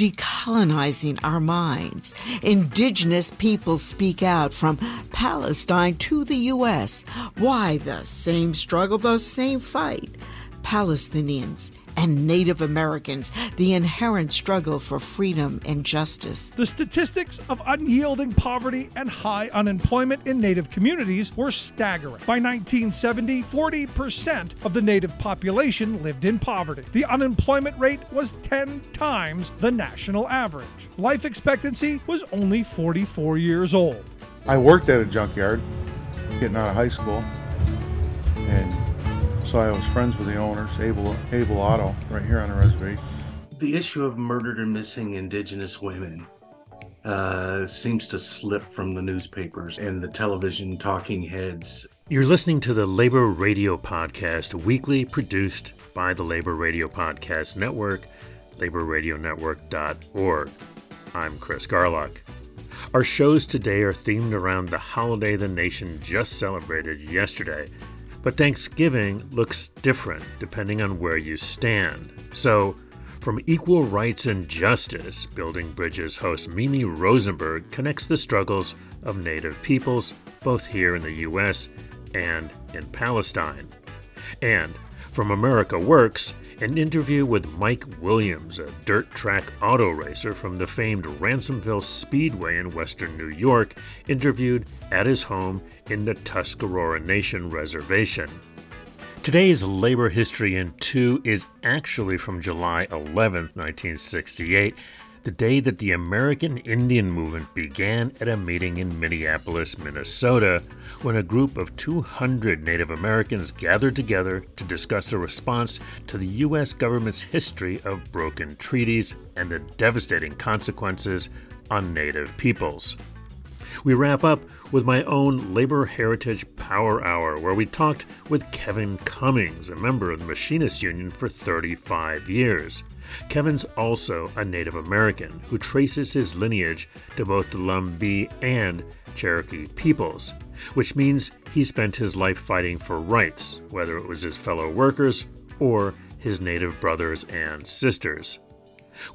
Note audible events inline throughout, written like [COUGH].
decolonizing our minds. Indigenous peoples speak out from Palestine to the U.S. Why the same struggle, the same fight? Palestinians and Native Americans, the inherent struggle for freedom and justice. The statistics of unyielding poverty and high unemployment in Native communities were staggering. By 1970, 40% of the Native population lived in poverty. The unemployment rate was 10 times the national average. Life expectancy was only 44 years old. I worked at a junkyard getting out of high school, and so I was friends with the owners, Abel, Abel Auto, right here on the reservation. The issue of murdered or missing indigenous women uh, seems to slip from the newspapers and the television talking heads. You're listening to the Labor Radio Podcast, weekly produced by the Labor Radio Podcast Network, laborradionetwork.org. I'm Chris Garlock. Our shows today are themed around the holiday the nation just celebrated yesterday but Thanksgiving looks different depending on where you stand. So, from Equal Rights and Justice, Building Bridges host Mimi Rosenberg connects the struggles of Native peoples, both here in the U.S. and in Palestine. And from America Works, an interview with Mike Williams, a dirt track auto racer from the famed Ransomville Speedway in western New York, interviewed at his home in the Tuscarora Nation Reservation. Today's Labor History in 2 is actually from July 11, 1968, the day that the American Indian Movement began at a meeting in Minneapolis, Minnesota, when a group of 200 Native Americans gathered together to discuss a response to the U.S. government's history of broken treaties and the devastating consequences on Native peoples. We wrap up with my own Labor Heritage Power Hour, where we talked with Kevin Cummings, a member of the Machinists Union for 35 years. Kevin's also a Native American who traces his lineage to both the Lumbee and Cherokee peoples, which means he spent his life fighting for rights, whether it was his fellow workers or his Native brothers and sisters.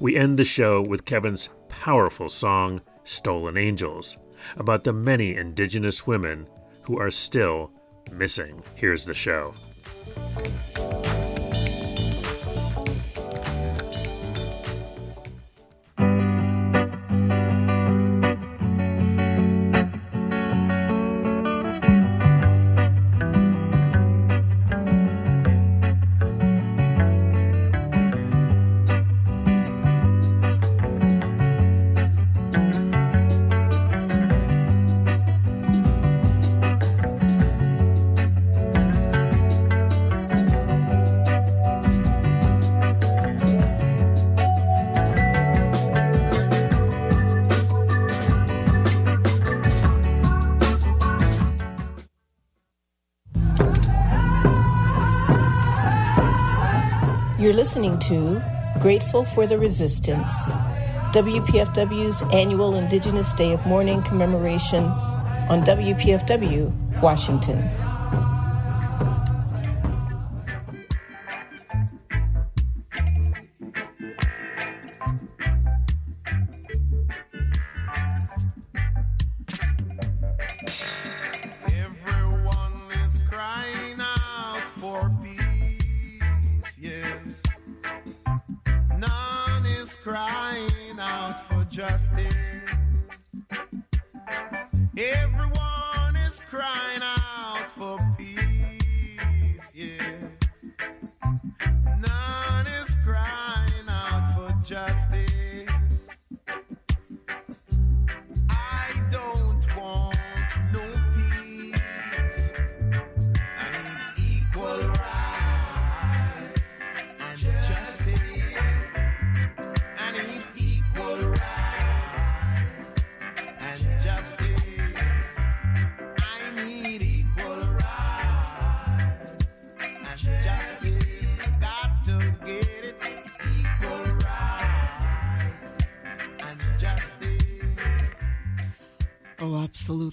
We end the show with Kevin's powerful song, Stolen Angels, about the many Indigenous women who are still missing. Here's the show. You're listening to Grateful for the Resistance, WPFW's annual Indigenous Day of Mourning commemoration on WPFW, Washington.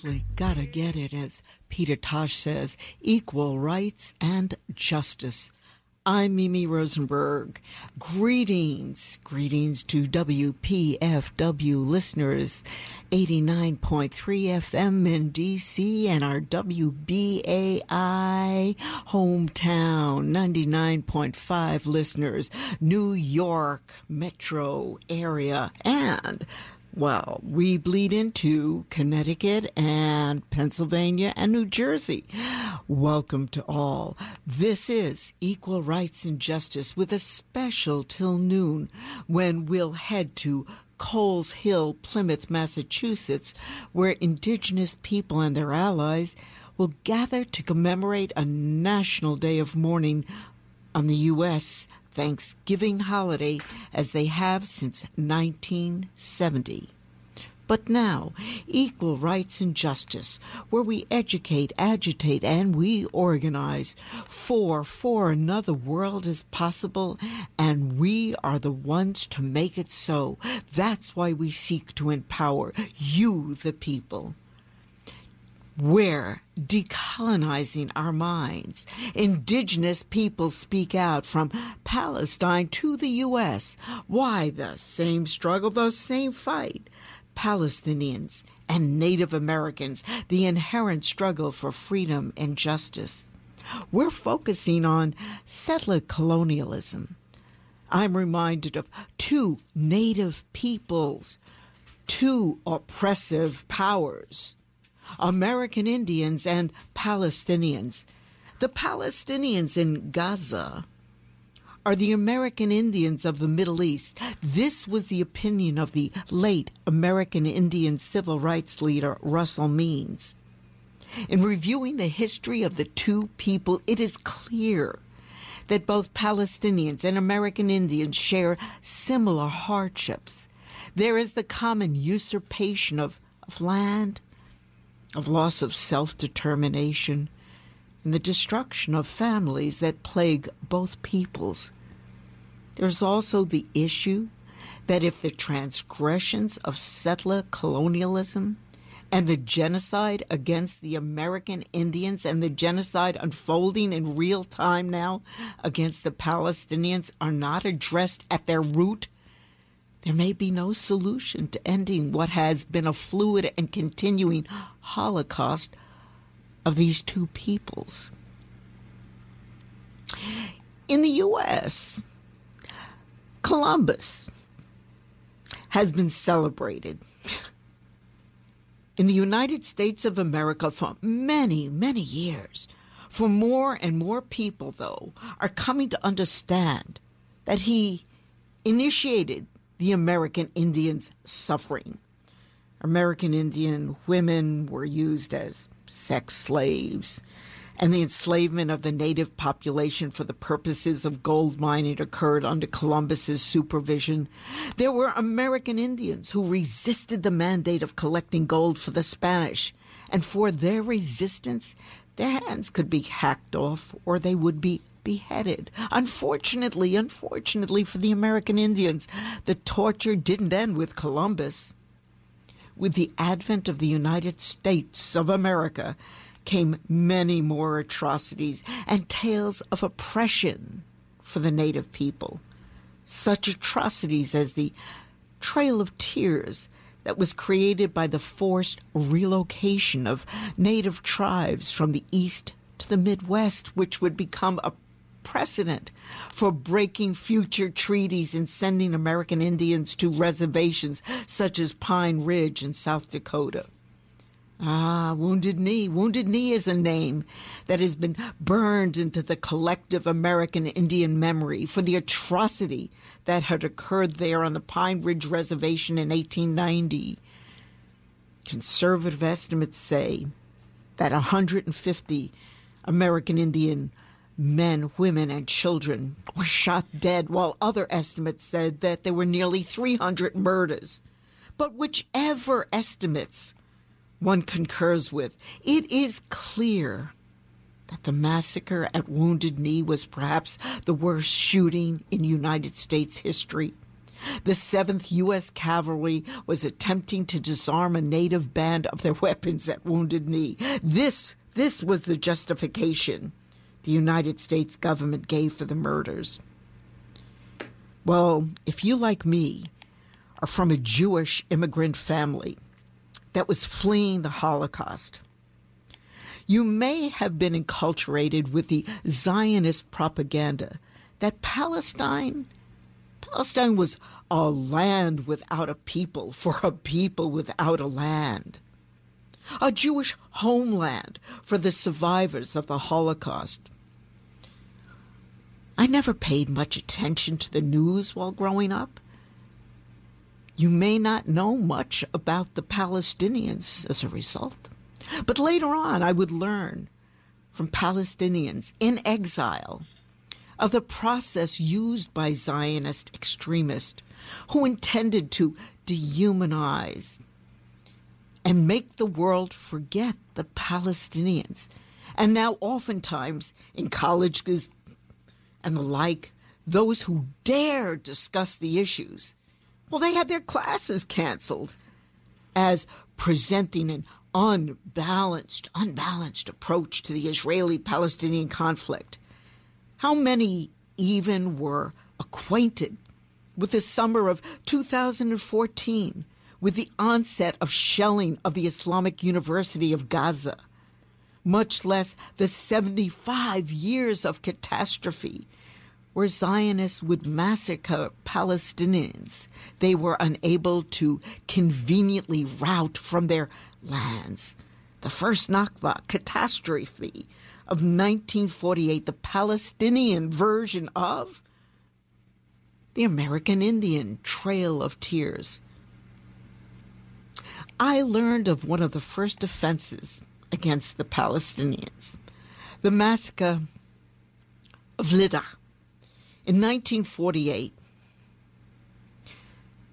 Absolutely gotta get it, as Peter Tosh says equal rights and justice. I'm Mimi Rosenberg. Greetings, greetings to WPFW listeners, 89.3 FM in DC and our WBAI hometown, 99.5 listeners, New York metro area, and well, we bleed into Connecticut and Pennsylvania and New Jersey. Welcome to all. This is Equal Rights and Justice with a special till noon when we'll head to Coles Hill, Plymouth, Massachusetts, where Indigenous people and their allies will gather to commemorate a national day of mourning on the U.S. Thanksgiving holiday as they have since 1970. But now, equal rights and justice, where we educate, agitate, and we organize for for another world is possible, and we are the ones to make it so. That's why we seek to empower you, the people. We're decolonizing our minds. Indigenous peoples speak out from Palestine to the U.S. Why the same struggle, the same fight? Palestinians and Native Americans, the inherent struggle for freedom and justice. We're focusing on settler colonialism. I'm reminded of two native peoples, two oppressive powers American Indians and Palestinians. The Palestinians in Gaza are the American Indians of the Middle East. This was the opinion of the late American Indian civil rights leader Russell Means. In reviewing the history of the two people, it is clear that both Palestinians and American Indians share similar hardships. There is the common usurpation of, of land, of loss of self determination, and the destruction of families that plague both peoples. There's also the issue that if the transgressions of settler colonialism and the genocide against the American Indians and the genocide unfolding in real time now against the Palestinians are not addressed at their root, there may be no solution to ending what has been a fluid and continuing holocaust of these two peoples. In the U.S., Columbus has been celebrated in the United States of America for many, many years. For more and more people, though, are coming to understand that he initiated the American Indians' suffering. American Indian women were used as sex slaves, and the enslavement of the native population for the purposes of gold mining occurred under Columbus's supervision. There were American Indians who resisted the mandate of collecting gold for the Spanish, and for their resistance, their hands could be hacked off or they would be beheaded. Unfortunately, unfortunately for the American Indians, the torture didn't end with Columbus. With the advent of the United States of America came many more atrocities and tales of oppression for the native people. Such atrocities as the Trail of Tears that was created by the forced relocation of native tribes from the east to the Midwest, which would become a precedent for breaking future treaties and sending American Indians to reservations such as Pine Ridge in South Dakota. Ah, Wounded Knee. Wounded Knee is a name that has been burned into the collective American Indian memory for the atrocity that had occurred there on the Pine Ridge Reservation in 1890. Conservative estimates say that 150 American Indian men, women, and children were shot dead, while other estimates said that there were nearly 300 murders. But whichever estimates one concurs with, it is clear that the massacre at Wounded Knee was perhaps the worst shooting in United States history. The 7th U.S. Cavalry was attempting to disarm a native band of their weapons at Wounded Knee. This, this was the justification the United States government gave for the murders. Well, if you, like me, are from a Jewish immigrant family that was fleeing the Holocaust, you may have been enculturated with the Zionist propaganda that Palestine Palestine was a land without a people for a people without a land. A Jewish homeland for the survivors of the Holocaust. I never paid much attention to the news while growing up. You may not know much about the Palestinians as a result. But later on, I would learn from Palestinians in exile of the process used by Zionist extremists who intended to dehumanize and make the world forget the Palestinians. And now, oftentimes, in colleges and the like, those who dare discuss the issues, well, they had their classes canceled as presenting an unbalanced, unbalanced approach to the Israeli Palestinian conflict. How many even were acquainted with the summer of 2014, with the onset of shelling of the Islamic University of Gaza, much less the 75 years of catastrophe where Zionists would massacre Palestinians they were unable to conveniently rout from their lands. The first Nakba catastrophe of 1948, the Palestinian version of the American Indian Trail of Tears. I learned of one of the first offenses against the Palestinians, the massacre of Lydda in 1948.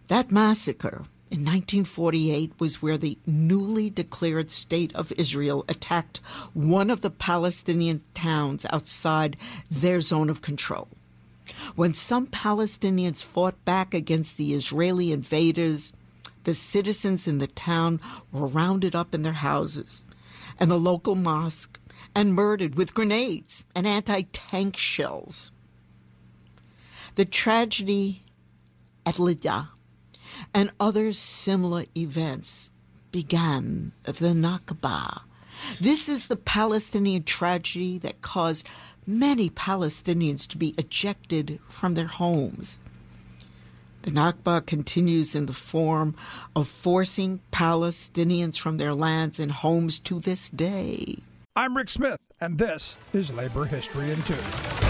That massacre in 1948 was where the newly declared state of Israel attacked one of the Palestinian towns outside their zone of control. When some Palestinians fought back against the Israeli invaders, the citizens in the town were rounded up in their houses and the local mosque and murdered with grenades and anti tank shells. The tragedy at Lydda and other similar events began the Nakba. This is the Palestinian tragedy that caused many Palestinians to be ejected from their homes. The Nakba continues in the form of forcing Palestinians from their lands and homes to this day. I'm Rick Smith, and this is Labor History in Two.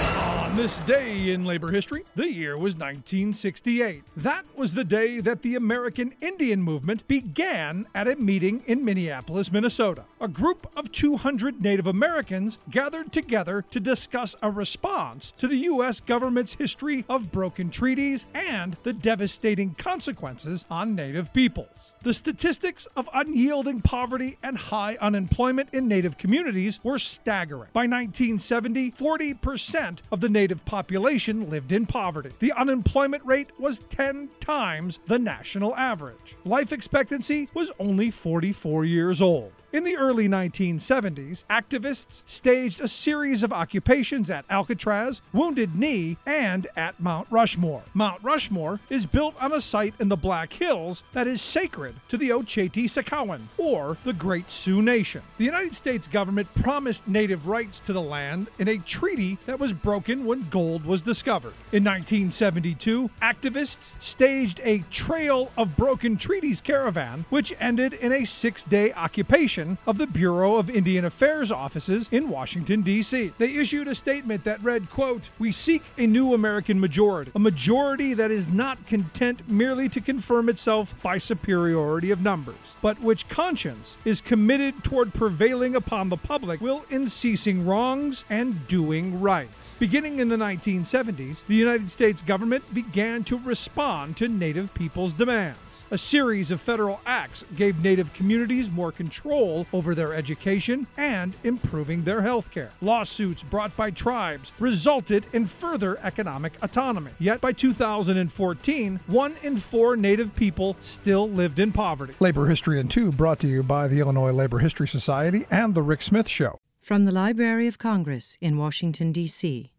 On this day in labor history, the year was 1968. That was the day that the American Indian movement began at a meeting in Minneapolis, Minnesota. A group of 200 Native Americans gathered together to discuss a response to the U.S. government's history of broken treaties and the devastating consequences on Native peoples. The statistics of unyielding poverty and high unemployment in Native communities were staggering. By 1970, 40% of the native population lived in poverty. The unemployment rate was 10 times the national average. Life expectancy was only 44 years old. In the early 1970s, activists staged a series of occupations at Alcatraz, Wounded Knee, and at Mount Rushmore. Mount Rushmore is built on a site in the Black Hills that is sacred to the Oceti Sakowin, or the Great Sioux Nation. The United States government promised native rights to the land in a treaty that was broken when gold was discovered. In 1972, activists staged a Trail of Broken Treaties caravan, which ended in a six day occupation of the Bureau of Indian Affairs offices in Washington, D.C. They issued a statement that read, quote, We seek a new American majority, a majority that is not content merely to confirm itself by superiority of numbers, but which conscience is committed toward prevailing upon the public will in ceasing wrongs and doing right. Beginning in the 1970s, the United States government began to respond to Native people's demands. A series of federal acts gave Native communities more control over their education and improving their health care. Lawsuits brought by tribes resulted in further economic autonomy. Yet by 2014, one in four Native people still lived in poverty. Labor History in Two brought to you by the Illinois Labor History Society and The Rick Smith Show. From the Library of Congress in Washington, D.C.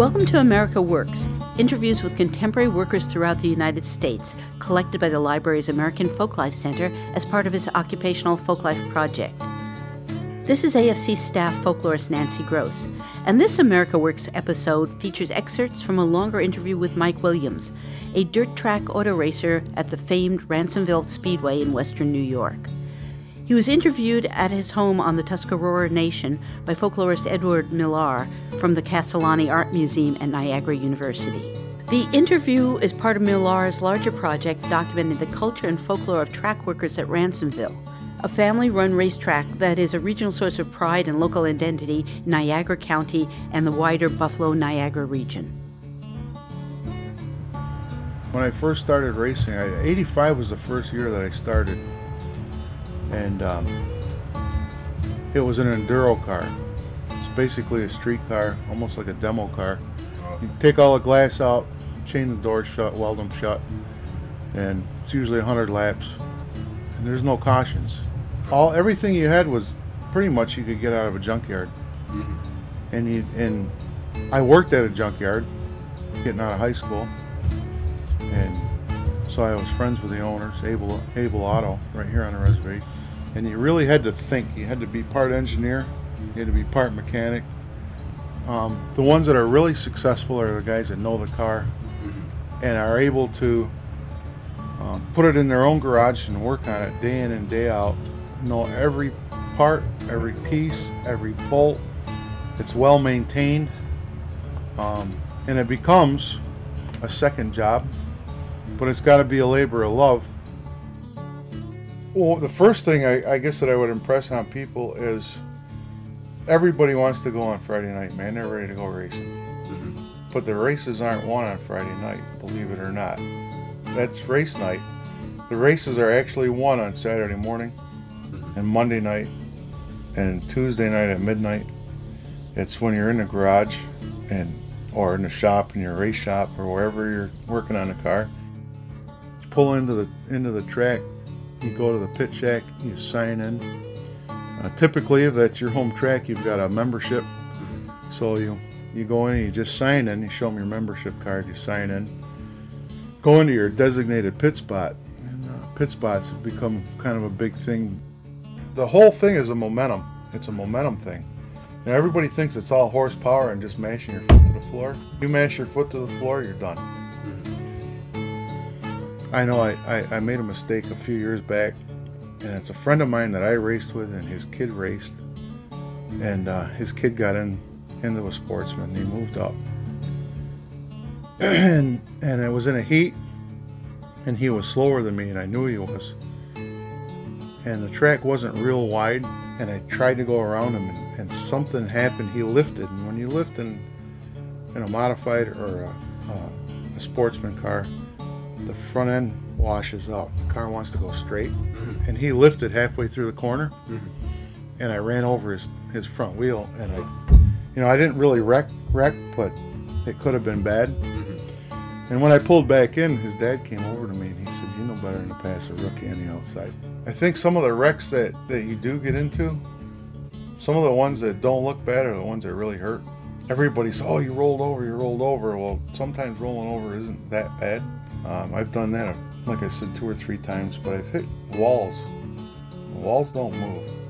Welcome to America Works, interviews with contemporary workers throughout the United States, collected by the library's American Folklife Center as part of its Occupational Folklife Project. This is AFC staff folklorist Nancy Groce, and this America Works episode features excerpts from a longer interview with Mike Williams, a dirt track auto racer at the famed Ransomville Speedway in western New York. He was interviewed at his home on the Tuscarora Nation by folklorist Edward Millar from the Castellani Art Museum at Niagara University. The interview is part of Millar's larger project documenting the culture and folklore of track workers at Ransomville, a family run racetrack that is a regional source of pride and local identity in Niagara County and the wider Buffalo Niagara region. When I first started racing, I, 85 was the first year that I started and um, it was an enduro car. It's basically a street car, almost like a demo car. You take all the glass out, chain the doors shut, weld them shut, and it's usually 100 laps. And there's no cautions. All everything you had was pretty much you could get out of a junkyard. Mm-hmm. And you and I worked at a junkyard, getting out of high school, and so I was friends with the owners, Able Able Auto, right here on the reservation and you really had to think. You had to be part engineer, you had to be part mechanic. Um, the ones that are really successful are the guys that know the car mm-hmm. and are able to um, put it in their own garage and work on it day in and day out. Know every part, every piece, every bolt. It's well maintained, um, and it becomes a second job. But it's got to be a labor of love well, the first thing I, I, guess that I would impress on people is everybody wants to go on Friday night, man. They're ready to go racing. Mm-hmm. But the races aren't won on Friday night, believe it or not. That's race night. The races are actually won on Saturday morning mm-hmm. and Monday night and Tuesday night at midnight. It's when you're in the garage and or in the shop in your race shop or wherever you're working on the car. Pull into the into the track you go to the pit shack, you sign in. Uh, typically, if that's your home track, you've got a membership. So you you go in, you just sign in, you show them your membership card, you sign in. Go into your designated pit spot. And, uh, pit spots have become kind of a big thing. The whole thing is a momentum. It's a momentum thing. And everybody thinks it's all horsepower and just mashing your foot to the floor. You mash your foot to the floor, you're done. I know I, I, I, made a mistake a few years back, and it's a friend of mine that I raced with, and his kid raced, and uh, his kid got in into a sportsman. He moved up, [CLEARS THROAT] and and it was in a heat, and he was slower than me, and I knew he was. And the track wasn't real wide, and I tried to go around him, and, and something happened. He lifted, and when you lift in, in a modified or a, a, a sportsman car, the front end washes out. The car wants to go straight, mm-hmm. and he lifted halfway through the corner, mm-hmm. and I ran over his his front wheel, and I, you know, I didn't really wreck wreck, but it could have been bad. Mm-hmm. And when I pulled back in, his dad came over to me and he said, "You know better than to pass a rookie on the outside." I think some of the wrecks that that you do get into, some of the ones that don't look bad are the ones that really hurt. Everybody's, "Oh, you rolled over, you rolled over." Well, sometimes rolling over isn't that bad. Um, I've done that, like I said, two or three times, but I've hit walls. walls don't move.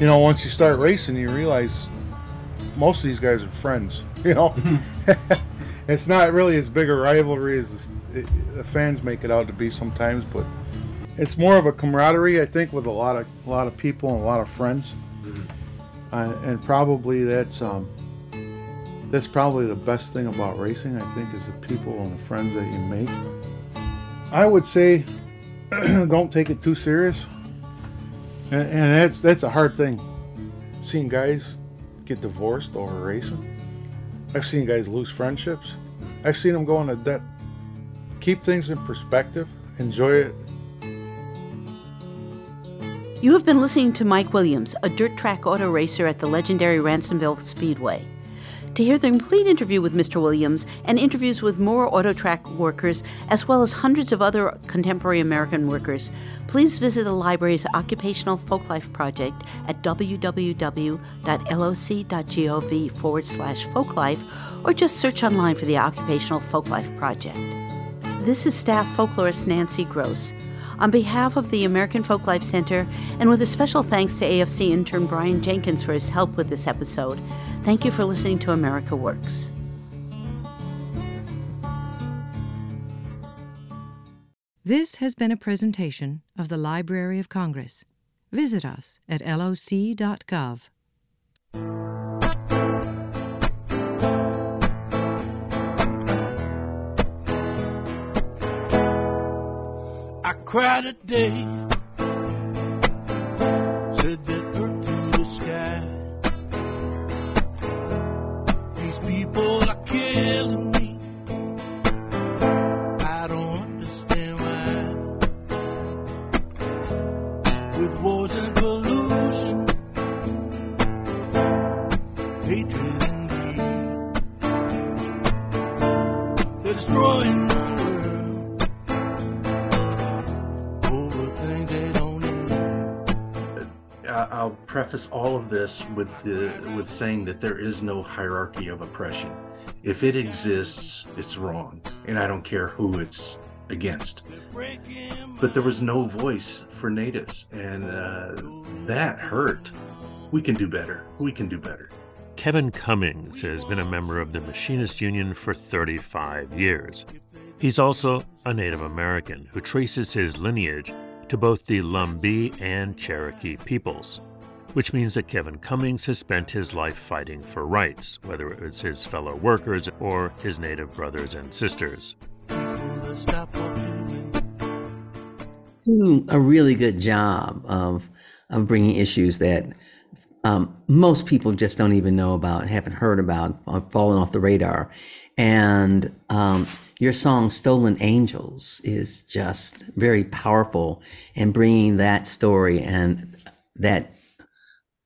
You know, once you start racing, you realize most of these guys are friends. [LAUGHS] You know, [LAUGHS] it's not really as big a rivalry as the fans make it out to be sometimes, but it's more of a camaraderie, I think, with a lot of a lot of people and a lot of friends, mm-hmm. uh, and probably that's um, that's probably the best thing about racing, I think, is the people and the friends that you make. I would say [CLEARS THROAT] don't take it too serious. And, and that's that's a hard thing. Seeing guys get divorced over racing. I've seen guys lose friendships. I've seen them go into debt. Keep things in perspective. Enjoy it. You have been listening to Mike Williams, a dirt track auto racer at the legendary Ransomville Speedway. To hear the complete interview with Mr. Williams and interviews with more Autotrack workers, as well as hundreds of other contemporary American workers, please visit the library's Occupational Folklife Project at www.loc.gov forward slash folklife or just search online for the Occupational Folklife Project. This is staff folklorist Nancy Groce. On behalf of the American Folklife Center, and with a special thanks to AFC intern Brian Jenkins for his help with this episode, thank you for listening to America Works. This has been a presentation of the Library of Congress. Visit us at loc.gov. A day. I'll preface all of this with the, with saying that there is no hierarchy of oppression. If it exists, it's wrong, and I don't care who it's against. But there was no voice for natives, and uh, that hurt. We can do better. We can do better. Kevin Cummings has been a member of the Machinist Union for 35 years. He's also a Native American who traces his lineage to both the Lumbee and Cherokee peoples, which means that Kevin Cummings has spent his life fighting for rights, whether it was his fellow workers or his Native brothers and sisters. do hmm, a really good job of of bringing issues that um, most people just don't even know about, haven't heard about, or fallen off the radar. And um, your song "Stolen Angels" is just very powerful in bringing that story and that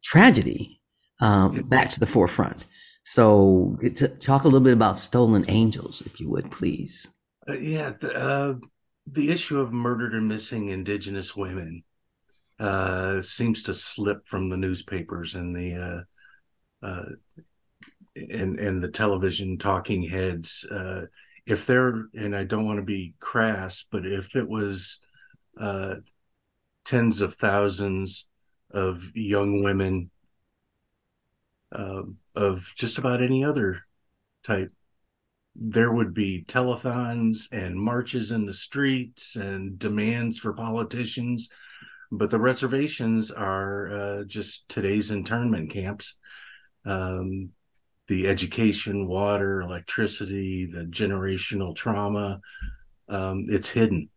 tragedy um, back to the forefront. So, to talk a little bit about "Stolen Angels," if you would, please. Uh, yeah, the, uh, the issue of murdered or missing Indigenous women uh, seems to slip from the newspapers and the uh, uh, and and the television talking heads. Uh, if they're and I don't want to be crass, but if it was uh, tens of thousands of young women um of just about any other type there would be telethons and marches in the streets and demands for politicians but the reservations are uh, just today's internment camps um, the education water electricity the generational trauma um, it's hidden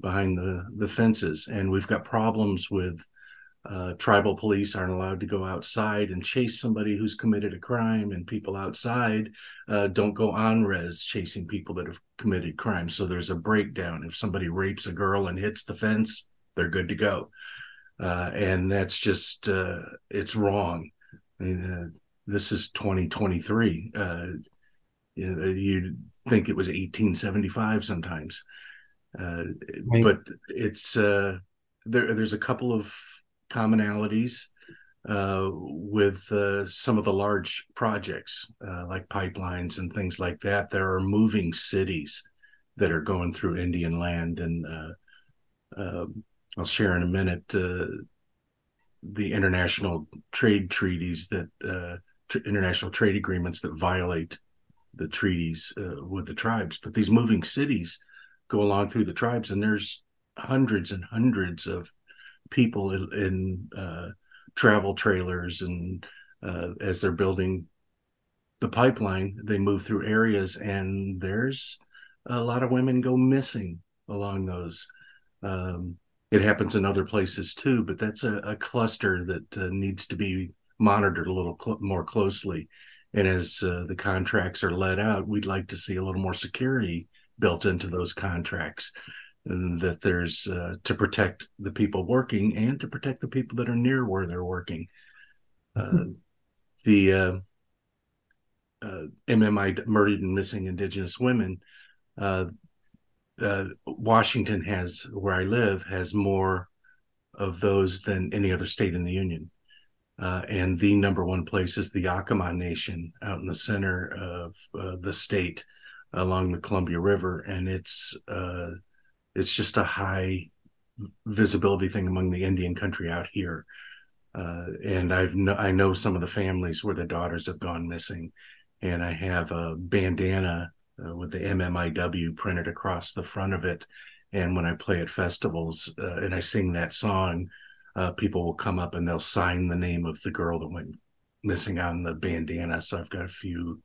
behind the the fences and we've got problems with uh, tribal police aren't allowed to go outside and chase somebody who's committed a crime, and people outside uh, don't go on res chasing people that have committed crimes. So there's a breakdown. If somebody rapes a girl and hits the fence, they're good to go. Uh, and that's just, uh, it's wrong. I mean, uh, this is 2023. Uh, you know, you'd think it was 1875 sometimes. Uh, Right. But it's, uh, there, there's a couple of commonalities uh, with uh, some of the large projects uh, like pipelines and things like that. There are moving cities that are going through Indian land, and uh, uh, I'll share in a minute uh, the international trade treaties that uh, tr- international trade agreements that violate the treaties uh, with the tribes. But these moving cities go along through the tribes, and there's hundreds and hundreds of people in, in uh, travel trailers and uh, as they're building the pipeline they move through areas and there's a lot of women go missing along those um, it happens in other places too but that's a, a cluster that uh, needs to be monitored a little cl- more closely and as uh, the contracts are let out we'd like to see a little more security built into those contracts and that there's uh, to protect the people working and to protect the people that are near where they're working. Uh, the uh, uh, MMI murdered and missing Indigenous women, uh, Washington has, where I live, has more of those than any other state in the union. Uh, and the number one place is the Yakama Nation out in the center of uh, the state along the Columbia River, and it's uh, it's just a high visibility thing among the Indian country out here. Uh, and I've I know some of the families where the daughters have gone missing, and I have a bandana uh, with the MMIW printed across the front of it. And when I play at festivals uh, and I sing that song, uh, people will come up and they'll sign the name of the girl that went missing on the bandana. So I've got a few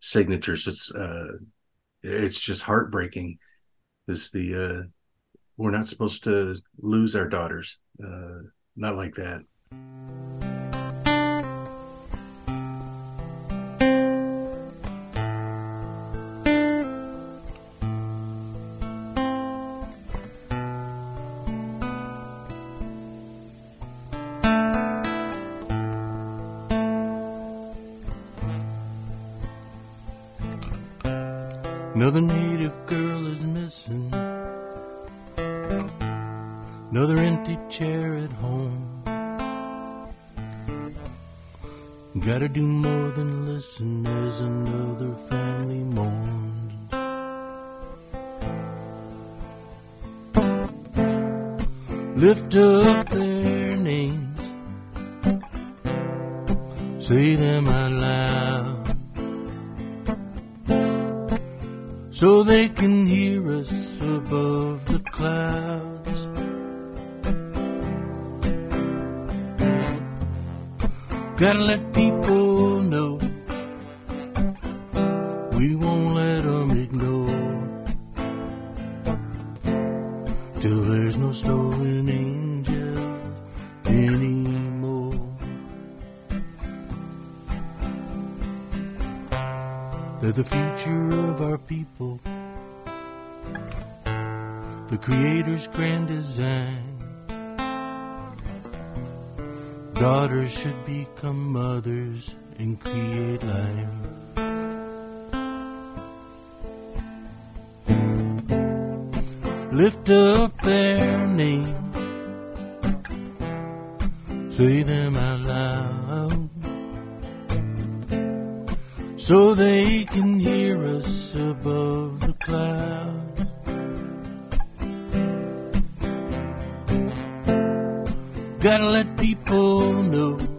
signatures. It's uh, it's just heartbreaking. Is the uh, we're not supposed to lose our daughters, uh, not like that. Another native girl is missing. Another empty chair at home. Gotta do more than listen as another family mourns. Lift up Gotta let people know we won't let them ignore till there's no stolen angels anymore. They're the future of our people, the Creator's grand design. Daughters should become mothers and create life. Lift Gotta let people know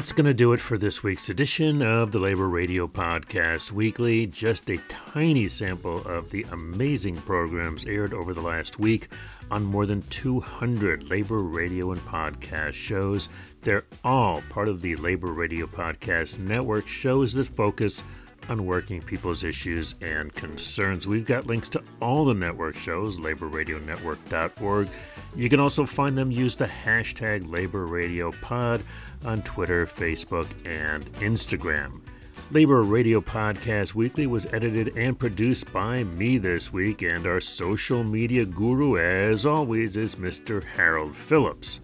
that's going to do it for this week's edition of the Labor Radio Podcast Weekly. Just a tiny sample of the amazing programs aired over the last week on more than 200 labor radio and podcast shows. They're all part of the Labor Radio Podcast Network, shows that focus on working people's issues and concerns. We've got links to all the network shows, laborradionetwork.org. You can also find them. Use the hashtag LaborRadioPod on Twitter, Facebook, and Instagram. Labor Radio Podcast Weekly was edited and produced by me this week, and our social media guru, as always, is Mr. Harold Phillips.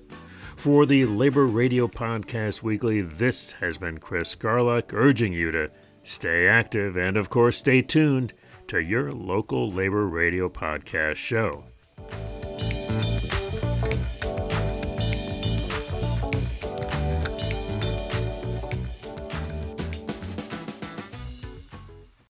For the Labor Radio Podcast Weekly, this has been Chris Garlock urging you to stay active and, of course, stay tuned to your local labor radio podcast show.